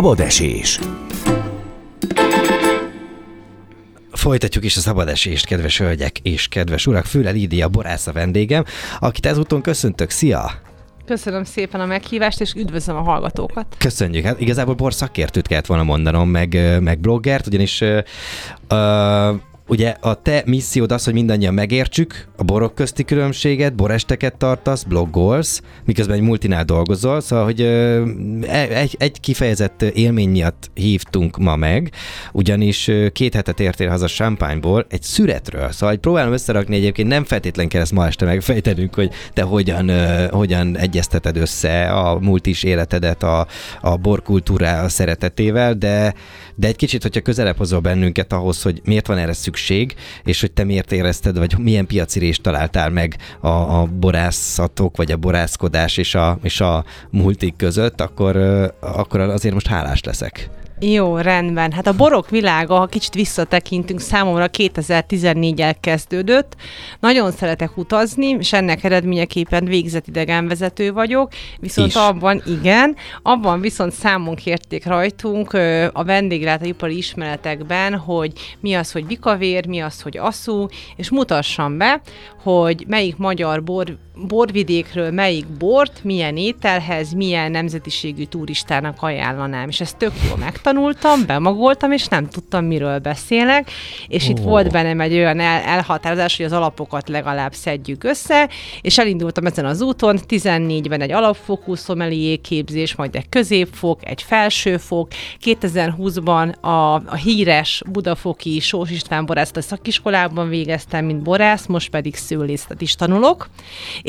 Szabad esés. Folytatjuk is a szabad esést, kedves hölgyek és kedves urak. Füle Lídia Borász a vendégem, akit ezúton köszöntök. Szia! Köszönöm szépen a meghívást, és üdvözlöm a hallgatókat. Köszönjük. Hát igazából bor szakértőt kellett volna mondanom, meg, meg bloggert, ugyanis uh, ugye a te missziód az, hogy mindannyian megértsük a borok közti különbséget, boresteket tartasz, bloggolsz, miközben egy multinál dolgozol, szóval, hogy e, egy, egy kifejezett élmény miatt hívtunk ma meg, ugyanis két hetet értél haza Champagneból egy szüretről, szóval hogy próbálom összerakni egyébként, nem feltétlen kell ezt ma este megfejtenünk, hogy te hogyan, hogyan egyezteted össze a multis életedet a, a borkultúrá szeretetével, de, de egy kicsit, hogyha közelebb hozol bennünket ahhoz, hogy miért van erre szükség, és hogy te miért érezted, vagy milyen piacirést találtál meg a, a borászatok, vagy a borászkodás és a, és a multik között, akkor, akkor azért most hálás leszek. Jó, rendben. Hát a borok világa, ha kicsit visszatekintünk, számomra 2014-el kezdődött. Nagyon szeretek utazni, és ennek eredményeképpen végzett idegenvezető vagyok, viszont Is. abban, igen, abban viszont számon kérték rajtunk a vendéglátóipari ismeretekben, hogy mi az, hogy bikavér, mi az, hogy aszú, és mutassam be, hogy melyik magyar bor borvidékről melyik bort, milyen ételhez, milyen nemzetiségű turistának ajánlanám. És ezt tök jól megtanultam, bemagoltam, és nem tudtam, miről beszélek. És oh. itt volt bennem egy olyan el- elhatározás, hogy az alapokat legalább szedjük össze, és elindultam ezen az úton, 14-ben egy alapfokú szomelié képzés, majd egy középfok, egy felsőfok, 2020-ban a, a híres budafoki Sós István borászat szakiskolában végeztem, mint borász, most pedig szőlészet is tanulok,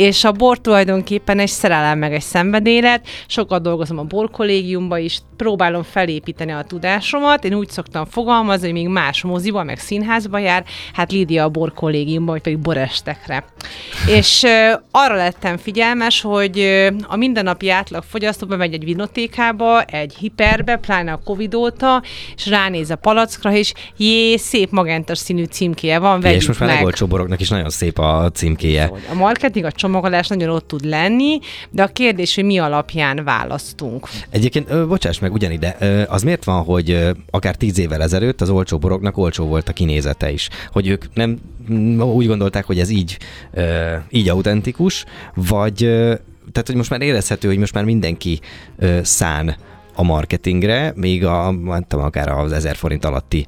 és a bor tulajdonképpen egy szerelem meg egy szenvedélet. Sokat dolgozom a borkollégiumban is, próbálom felépíteni a tudásomat. Én úgy szoktam fogalmazni, hogy még más moziba, meg színházba jár, hát Lídia a borkollégiumban, vagy pedig borestekre. és arra lettem figyelmes, hogy a mindennapi átlag fogyasztó bemegy egy vinotékába, egy hiperbe, pláne a Covid óta, és ránéz a palackra, és jé, szép magentas színű címkéje van, vegyük És most már legolcsó boroknak is nagyon szép a címkéje. A marketing, a csomagolás nagyon ott tud lenni, de a kérdés, hogy mi alapján választunk. Egyébként, ö, bocsáss meg, ugyanide, ö, az miért van, hogy ö, akár tíz évvel ezelőtt az olcsó boroknak olcsó volt a kinézete is? Hogy ők nem úgy gondolták, hogy ez így, ö, így autentikus, vagy ö, tehát, hogy most már érezhető, hogy most már mindenki ö, szán a marketingre, még a, nem tudom, akár az 1000 forint alatti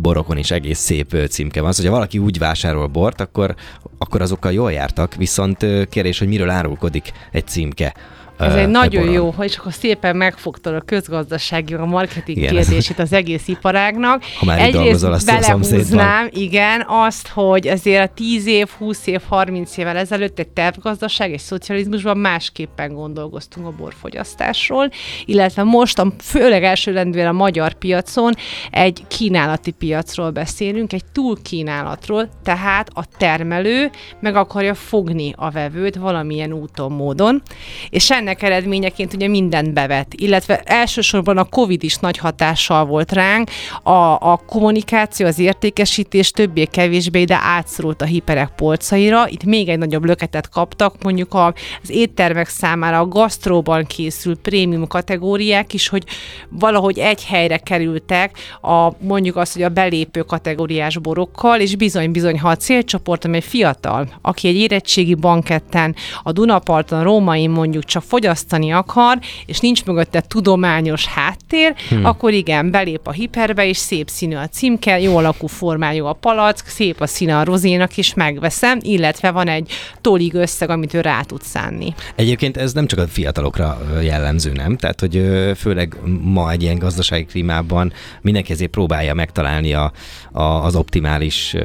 borokon is egész szép címke van. Szóval, ha valaki úgy vásárol bort, akkor, akkor azokkal jól jártak, viszont kérdés, hogy miről árulkodik egy címke. Ez egy nagyon jó, hogy akkor szépen megfogtad a közgazdasági, a marketing igen, kérdését az egész iparágnak. Ha már Egyrészt belehúznám, igen, azt, hogy azért a 10 év, 20 év, 30 évvel ezelőtt egy tervgazdaság, egy szocializmusban másképpen gondolkoztunk a borfogyasztásról, illetve most a főleg elsőrendűen a magyar piacon egy kínálati piacról beszélünk, egy túlkínálatról, tehát a termelő meg akarja fogni a vevőt valamilyen úton, módon, és ennek ennek eredményeként ugye mindent bevet, illetve elsősorban a COVID is nagy hatással volt ránk, a, a kommunikáció, az értékesítés többé-kevésbé ide átszorult a hiperek polcaira, itt még egy nagyobb löketet kaptak, mondjuk az éttermek számára a gasztróban készült prémium kategóriák is, hogy valahogy egy helyre kerültek a mondjuk azt, hogy a belépő kategóriás borokkal, és bizony-bizony, ha a célcsoport, amely fiatal, aki egy érettségi banketten a Dunaparton, Római mondjuk csak fogyasztani akar, és nincs mögötte tudományos háttér, hmm. akkor igen, belép a hiperbe, és szép színű a címke, jó alakú formájú a palack, szép a színe a rozénak is megveszem, illetve van egy tolig összeg, amit ő rá tud szánni. Egyébként ez nem csak a fiatalokra jellemző, nem? Tehát, hogy főleg ma egy ilyen gazdasági klímában mindenki ezért próbálja megtalálni a, az optimális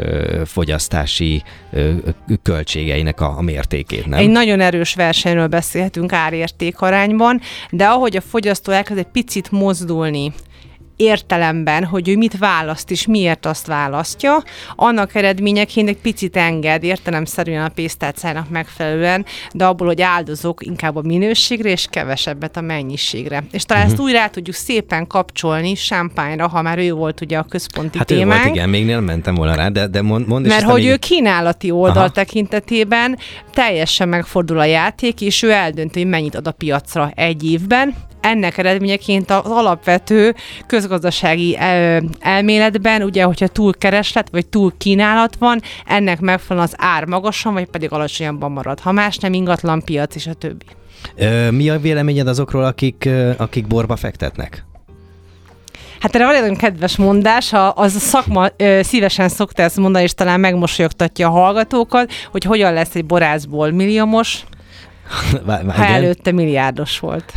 fogyasztási költségeinek a, a mértékét, nem? Egy nagyon erős versenyről beszélhetünk árért értékarányban, de ahogy a fogyasztó elkezd egy picit mozdulni értelemben, hogy ő mit választ és miért azt választja, annak eredményeként egy picit enged értelemszerűen a pénztárcának megfelelően, de abból, hogy áldozok inkább a minőségre és kevesebbet a mennyiségre. És talán uh-huh. ezt mhm. rá tudjuk szépen kapcsolni sámpányra, ha már ő volt ugye a központi hát témánk. ő volt, igen, még nem mentem volna rá, de, de mond, mond Mert hogy még... ő kínálati oldal Aha. tekintetében teljesen megfordul a játék, és ő eldönti, hogy mennyit ad a piacra egy évben, ennek eredményeként az alapvető közgazdasági elméletben, ugye, hogyha túl kereslet vagy túl kínálat van, ennek megfelelően az ár magasan, vagy pedig alacsonyabban marad. Ha más nem ingatlan piac és a többi. Mi a véleményed azokról, akik, akik borba fektetnek? Hát erre van egy nagyon kedves mondás, a, az a szakma ö, szívesen szokta ezt mondani, és talán megmosolyogtatja a hallgatókat, hogy hogyan lesz egy borászból milliómos, ha előtte milliárdos volt.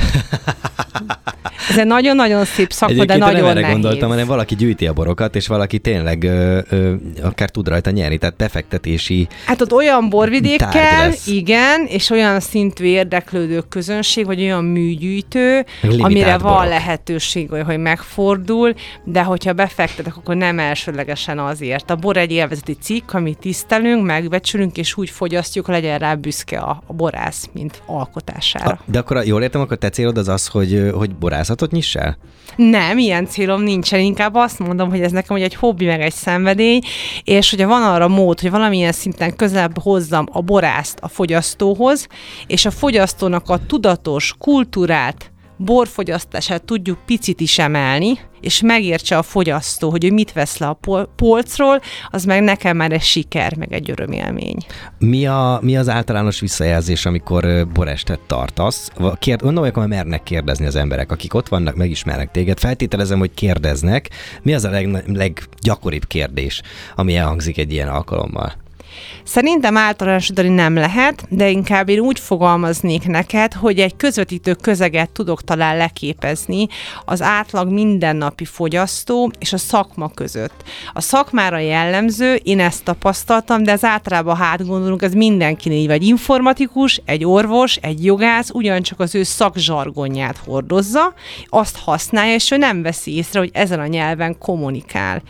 Ez egy nagyon-nagyon szép szakma, Egyébként de nagyon nem erre nehéz. gondoltam, hanem valaki gyűjti a borokat, és valaki tényleg ö, ö, akár tud rajta nyerni, tehát befektetési Hát ott olyan borvidékkel, igen, és olyan szintű érdeklődő közönség, vagy olyan műgyűjtő, amire van borok. lehetőség, hogy megfordul, de hogyha befektetek, akkor nem elsőlegesen azért. A bor egy élvezeti cikk, amit tisztelünk, megbecsülünk, és úgy fogyasztjuk, legyen rá büszke a, a borász, mint alkotására. De akkor jól értem, akkor te célod az az, hogy, hogy borászatot nyissál? Nem, ilyen célom nincsen. Inkább azt mondom, hogy ez nekem hogy egy hobbi, meg egy szenvedély, és hogyha van arra mód, hogy valamilyen szinten közelebb hozzam a borászt a fogyasztóhoz, és a fogyasztónak a tudatos, kultúrát, borfogyasztását tudjuk picit is emelni, és megértse a fogyasztó, hogy ő mit vesz le a pol- polcról, az meg nekem már egy siker, meg egy örömélmény. Mi, a, mi az általános visszajelzés, amikor borestet tartasz? Kérd, gondolom, hogy mernek kérdezni az emberek, akik ott vannak, megismernek téged. Feltételezem, hogy kérdeznek. Mi az a leg, leggyakoribb kérdés, ami elhangzik egy ilyen alkalommal? Szerintem általánosítani nem lehet, de inkább én úgy fogalmaznék neked, hogy egy közvetítő közeget tudok talán leképezni az átlag mindennapi fogyasztó és a szakma között. A szakmára jellemző, én ezt tapasztaltam, de ez általában hát gondolunk, ez mindenkinél vagy informatikus, egy orvos, egy jogász, ugyancsak az ő szakzsargonját hordozza, azt használja, és ő nem veszi észre, hogy ezen a nyelven kommunikál.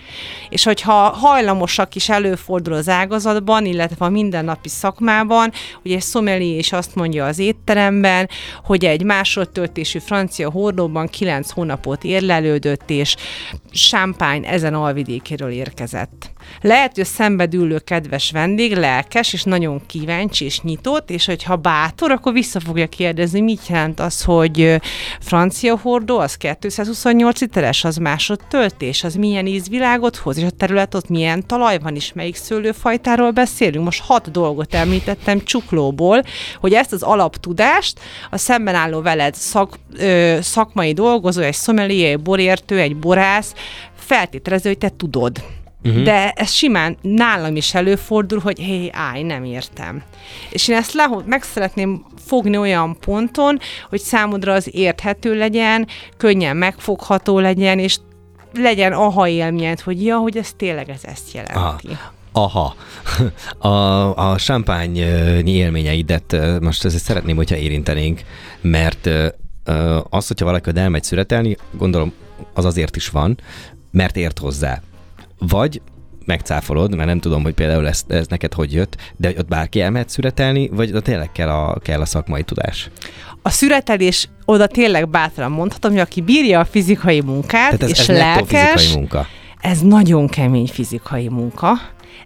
És hogyha hajlamosak is előfordul az ágazatban, illetve illetve a mindennapi szakmában, hogy egy szomeli és azt mondja az étteremben, hogy egy másodtöltésű francia hordóban kilenc hónapot érlelődött, és champagne ezen alvidékéről érkezett. Lehet, hogy a szembedülő kedves vendég lelkes, és nagyon kíváncsi, és nyitott, és hogyha bátor, akkor vissza fogja kérdezni, mit jelent az, hogy francia hordó, az 228 literes, az másodtöltés, az milyen ízvilágot hoz, és a terület ott milyen talaj van, és melyik szőlőfajtáról beszélünk. Most hat dolgot említettem csuklóból, hogy ezt az alaptudást a szemben álló veled szak, ö, szakmai dolgozó, egy szomelié, egy borértő, egy borász, feltételező, hogy te tudod. Uh-huh. De ez simán nálam is előfordul, hogy hé, állj, nem értem. És én ezt lehol, meg szeretném fogni olyan ponton, hogy számodra az érthető legyen, könnyen megfogható legyen, és legyen aha élményed, hogy ja, hogy ez tényleg ez ezt jelenti. Aha. A, a champagne élményeidet most ezt szeretném, hogyha érintenénk, mert az, hogyha valaki elmegy születelni, gondolom az azért is van, mert ért hozzá vagy megcáfolod, mert nem tudom, hogy például ez, ez neked hogy jött, de hogy ott bárki elmehet szüretelni, vagy ott tényleg kell a, kell a szakmai tudás? A szüretelés oda tényleg bátran mondhatom, hogy aki bírja a fizikai munkát, Tehát ez, és ez lelkes, fizikai munka. ez nagyon kemény fizikai munka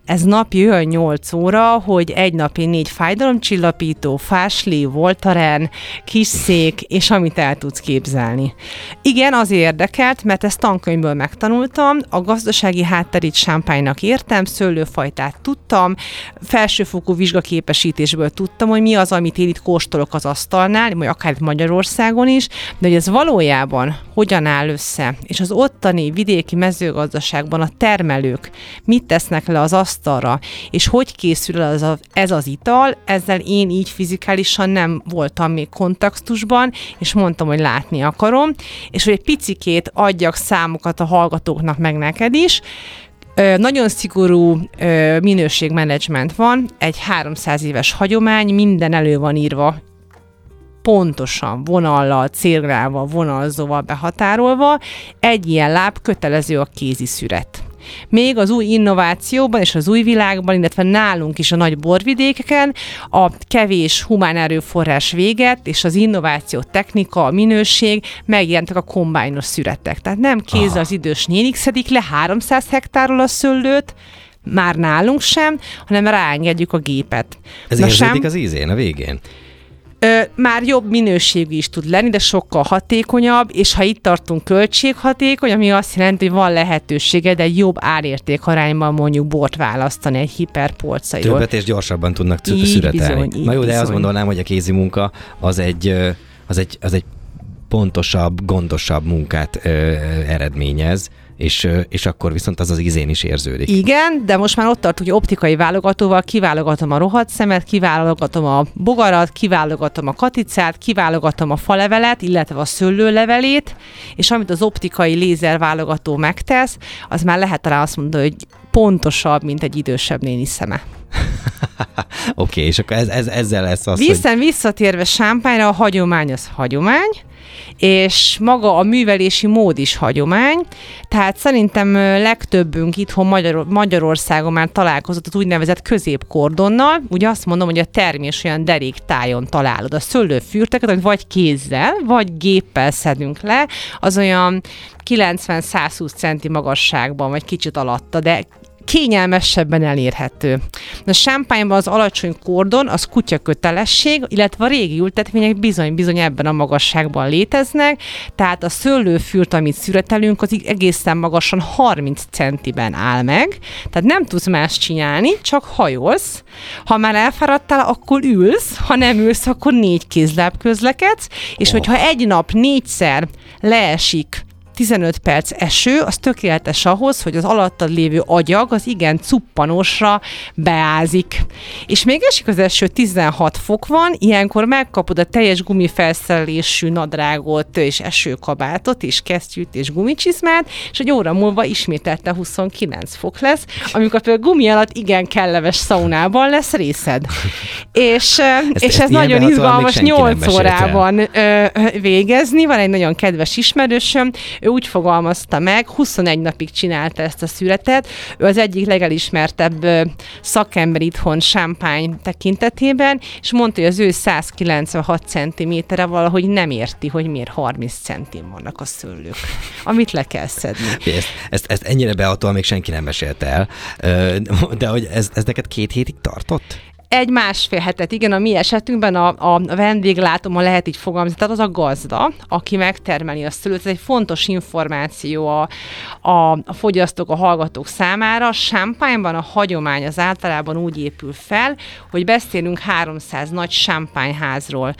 ez napi olyan 8 óra, hogy egy napi négy fájdalomcsillapító, fásli, voltaren, kis szék, és amit el tudsz képzelni. Igen, az érdekelt, mert ezt tankönyvből megtanultam, a gazdasági hátterét sámpánynak értem, szőlőfajtát tudtam, felsőfokú vizsgaképesítésből tudtam, hogy mi az, amit én itt kóstolok az asztalnál, vagy akár Magyarországon is, de hogy ez valójában hogyan áll össze, és az ottani vidéki mezőgazdaságban a termelők mit tesznek le az asztalra, és hogy készül ez, a, ez az ital, ezzel én így fizikálisan nem voltam még kontextusban, és mondtam, hogy látni akarom, és hogy egy picikét adjak számokat a hallgatóknak meg neked is, nagyon szigorú minőségmenedzsment van, egy 300 éves hagyomány, minden elő van írva. Pontosan vonallal, célgrával, vonalzóval behatárolva, egy ilyen láb kötelező a kézi szüret. Még az új innovációban és az új világban, illetve nálunk is a nagy borvidékeken a kevés humán erőforrás véget, és az innováció, technika, a minőség, megjelentek a kombájnos szüretek. Tehát nem kézzel az idős nénik szedik le 300 hektárról a szőlőt, már nálunk sem, hanem ráengedjük a gépet. Ez Na érződik sem... az ízén a végén? Ö, már jobb minőségű is tud lenni, de sokkal hatékonyabb, és ha itt tartunk költséghatékony, ami azt jelenti, hogy van lehetősége, de jobb árérték arányban mondjuk bort választani egy hiperpolcairól. Többet és gyorsabban tudnak szüretelni. Na jó, de azt gondolnám, hogy a kézi munka az egy, az egy, az egy pontosabb, gondosabb munkát ö, eredményez, és, és akkor viszont az az izén is érződik. Igen, de most már ott tart, hogy optikai válogatóval kiválogatom a rohadt szemet, kiválogatom a bogarat, kiválogatom a katicát, kiválogatom a falevelet, illetve a szőlőlevelét, és amit az optikai lézer válogató megtesz, az már lehet rá azt mondani, hogy pontosabb, mint egy idősebb néni szeme. Oké, okay, és akkor ez, ez, ezzel lesz az, Viszont hogy... visszatérve sámpányra, a hagyomány az hagyomány, és maga a művelési mód is hagyomány, tehát szerintem legtöbbünk itthon Magyar- Magyarországon már találkozott az úgynevezett középkordonnal, ugye azt mondom, hogy a termés olyan derék tájon találod. A szőlőfürteket, amit vagy kézzel, vagy géppel szedünk le, az olyan 90-120 centi magasságban, vagy kicsit alatta, de kényelmesebben elérhető. A sámpányban az alacsony kordon az kutya kötelesség, illetve a régi ültetvények bizony-bizony ebben a magasságban léteznek, tehát a szőlőfürt, amit szüretelünk, az egészen magasan 30 centiben áll meg, tehát nem tudsz más csinálni, csak hajolsz. Ha már elfáradtál, akkor ülsz, ha nem ülsz, akkor négy kézláb közlekedsz, és oh. hogyha egy nap négyszer leesik 15 perc eső, az tökéletes ahhoz, hogy az alattad lévő agyag az igen cuppanosra beázik. És még esik az eső 16 fok van, ilyenkor megkapod a teljes gumifelszerelésű nadrágot és esőkabátot és kesztyűt és gumicsizmát, és egy óra múlva ismételte 29 fok lesz, amikor például gumi alatt igen kellemes szaunában lesz részed. és, ezt, és ez nagyon izgalmas 8 órában ö, végezni. Van egy nagyon kedves ismerősöm, ő úgy fogalmazta meg, 21 napig csinálta ezt a születet. Ő az egyik legelismertebb szakember itthon sámpány tekintetében, és mondta, hogy az ő 196 cm-re valahogy nem érti, hogy miért 30 centim vannak a szőlők, amit le kell szedni. Ezt, ezt, ezt ennyire beatóan még senki nem mesélte el, de hogy ez, ez neked két hétig tartott? Egy másfél hetet, igen, a mi esetünkben a, a vendéglátó, ha lehet így fogalmazni, tehát az a gazda, aki megtermeli a szülőt, ez egy fontos információ a, a, a fogyasztók, a hallgatók számára. A sámpányban a hagyomány az általában úgy épül fel, hogy beszélünk 300 nagy sámpányházról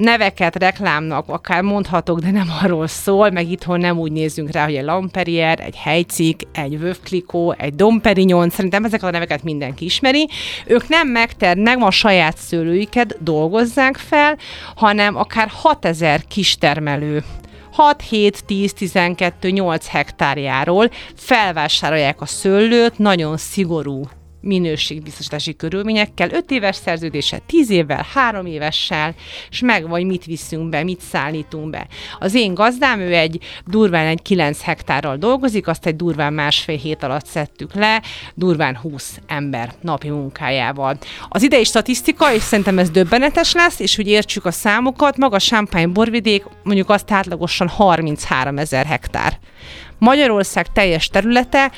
neveket reklámnak akár mondhatok, de nem arról szól, meg itthon nem úgy nézzünk rá, hogy egy Lamperier, egy Helycik, egy Vövklikó, egy Domperignon, szerintem ezeket a neveket mindenki ismeri. Ők nem megternek a saját szőlőiket dolgozzák fel, hanem akár 6000 kistermelő 6, 7, 10, 12, 8 hektárjáról felvásárolják a szőlőt nagyon szigorú minőségbiztosítási körülményekkel, 5 éves szerződése, 10 évvel, 3 évessel, és meg vagy mit viszünk be, mit szállítunk be. Az én gazdám, ő egy durván egy 9 hektárral dolgozik, azt egy durván másfél hét alatt szedtük le, durván 20 ember napi munkájával. Az idei statisztika, és szerintem ez döbbenetes lesz, és hogy értsük a számokat, maga Champagne borvidék mondjuk azt átlagosan 33 ezer hektár. Magyarország teljes területe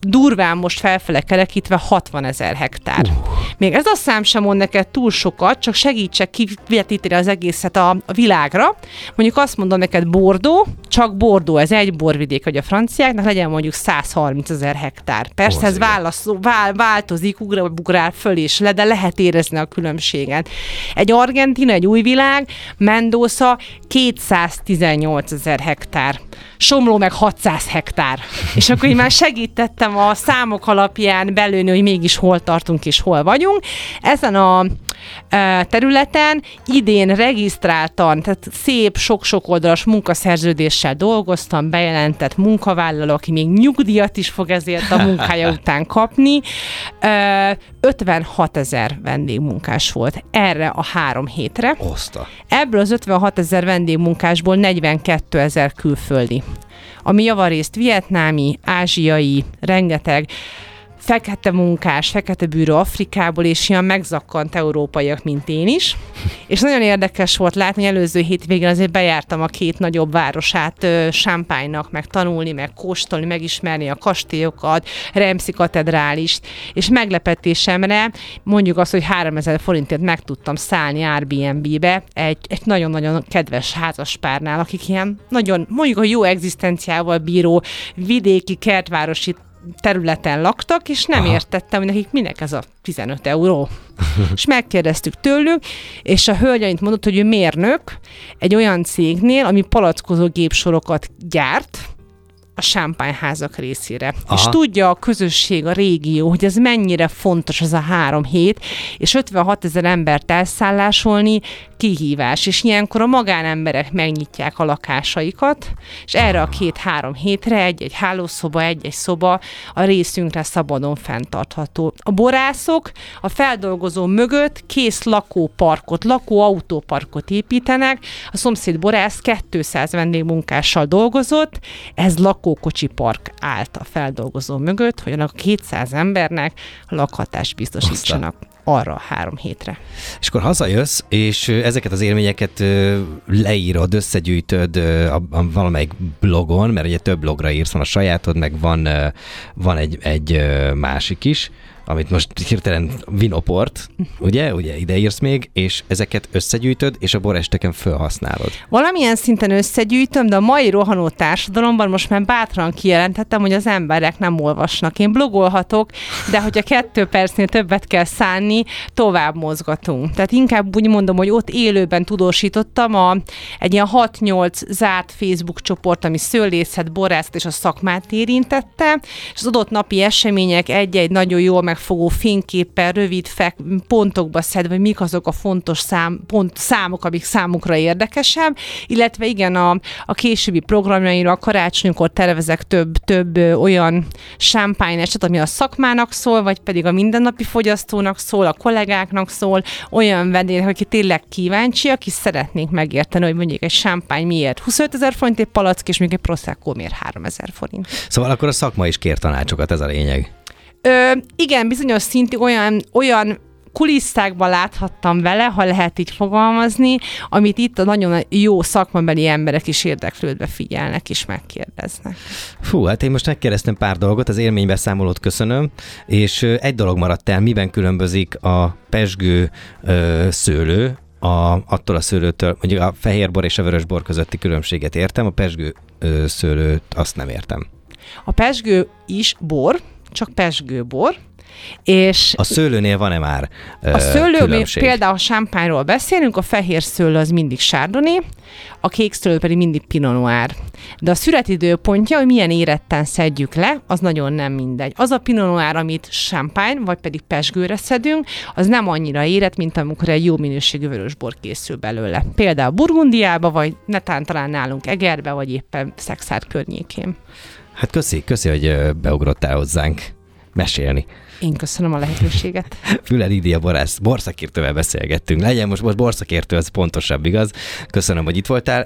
durván most felfele kerekítve 60 ezer hektár. Uh. Még ez a szám sem mond neked túl sokat, csak segítsek kivetíteni az egészet a, a világra. Mondjuk azt mondom neked Bordó, csak Bordó, ez egy borvidék, hogy a franciáknak legyen mondjuk 130 ezer hektár. Persze oh, ez válasz, vál, változik, ugrál, ugrál föl és le, de lehet érezni a különbséget. Egy Argentina, egy új világ, Mendoza 218 ezer hektár. Somló meg 600 hektár. És akkor én már segítettem a számok alapján belőni, hogy mégis hol tartunk és hol vagyunk. Ezen a e, területen idén regisztráltan, tehát szép, sok-sok oldalas munkaszerződéssel dolgoztam, bejelentett munkavállaló, aki még nyugdíjat is fog ezért a munkája után kapni. 56 e, ezer vendégmunkás volt erre a három hétre. Oszta. Ebből az 56 ezer vendégmunkásból 42 ezer külföldi ami javarészt vietnámi, ázsiai, rengeteg fekete munkás, fekete bűrő Afrikából, és ilyen megzakkant európaiak, mint én is. És nagyon érdekes volt látni, hogy előző hétvégén azért bejártam a két nagyobb városát Sámpánynak, meg tanulni, meg kóstolni, megismerni a kastélyokat, Remszi katedrálist, és meglepetésemre mondjuk azt, hogy 3000 forintért meg tudtam szállni Airbnb-be egy, egy nagyon-nagyon kedves házaspárnál, akik ilyen nagyon, mondjuk a jó egzisztenciával bíró vidéki kertvárosi területen laktak, és nem Aha. értettem, hogy nekik minek ez a 15 euró. és megkérdeztük tőlük, és a hölgyeint mondott, hogy ő mérnök egy olyan cégnél, ami palackozó gépsorokat gyárt, a sámpányházak részére. Aha. És tudja a közösség, a régió, hogy ez mennyire fontos az a három hét, és 56 ezer embert elszállásolni kihívás, és ilyenkor a magánemberek megnyitják a lakásaikat, és erre a két-három hétre egy-egy hálószoba, egy-egy szoba a részünkre szabadon fenntartható. A borászok a feldolgozó mögött kész lakóparkot, lakóautóparkot építenek, a szomszéd borász 200 vendégmunkással dolgozott, ez lakókocsi park állt a feldolgozó mögött, hogy annak a 200 embernek lakhatást biztosítsanak. Arra a három hétre. És akkor hazajössz, és ezeket az élményeket leírod, összegyűjtöd a, a valamelyik blogon, mert ugye több blogra írsz, van a sajátod, meg van, van egy, egy másik is, amit most hirtelen vinoport, ugye, ugye ideírsz még, és ezeket összegyűjtöd, és a boresteken felhasználod. Valamilyen szinten összegyűjtöm, de a mai rohanó társadalomban most már bátran kijelentettem, hogy az emberek nem olvasnak. Én blogolhatok, de hogyha kettő percnél többet kell szánni, tovább mozgatunk. Tehát inkább úgy mondom, hogy ott élőben tudósítottam a, egy ilyen 6-8 zárt Facebook csoport, ami szőlészet, borászat és a szakmát érintette, és az adott napi események egy-egy nagyon jól meg megfogó fényképpel, rövid fek, pontokba szedve, hogy mik azok a fontos szám, pont, számok, amik számukra érdekesebb, illetve igen, a, a későbbi programjaira, a karácsonykor tervezek több, több olyan champagne eset, ami a szakmának szól, vagy pedig a mindennapi fogyasztónak szól, a kollégáknak szól, olyan vendégnek, aki tényleg kíváncsi, aki szeretnénk megérteni, hogy mondjuk egy champagne miért 25 ezer forint egy palack, és még egy prosecco miért 3 ezer forint. Szóval akkor a szakma is kér tanácsokat, ez a lényeg. Ö, igen, bizonyos szintig olyan, olyan kulisztákban láthattam vele, ha lehet így fogalmazni, amit itt a nagyon jó szakmabeli emberek is érdeklődve figyelnek és megkérdeznek. Fú, hát én most megkérdeztem pár dolgot, az élménybeszámolót köszönöm, és egy dolog maradt el, miben különbözik a pesgő ö, szőlő, a, attól a szőlőtől, mondjuk a fehérbor és a vörösbor közötti különbséget értem, a pesgő ö, szőlőt azt nem értem. A pesgő is bor, csak pesgőbor, és a szőlőnél van-e már ö, A szőlő, mi például a sámpányról beszélünk, a fehér szőlő az mindig sárdoni, a kék szőlő pedig mindig pinot noir. De a születidőpontja, hogy milyen éretten szedjük le, az nagyon nem mindegy. Az a pinot noir, amit champagne, vagy pedig pesgőre szedünk, az nem annyira érett, mint amikor egy jó minőségű vörösbor készül belőle. Például Burgundiába, vagy netán talán nálunk Egerbe, vagy éppen Szexár környékén. Hát köszi, köszi, hogy beugrottál hozzánk mesélni. Én köszönöm a lehetőséget. Füle Lídia Borász, borszakértővel beszélgettünk. Legyen most, most borszakértő, az pontosabb, igaz? Köszönöm, hogy itt voltál.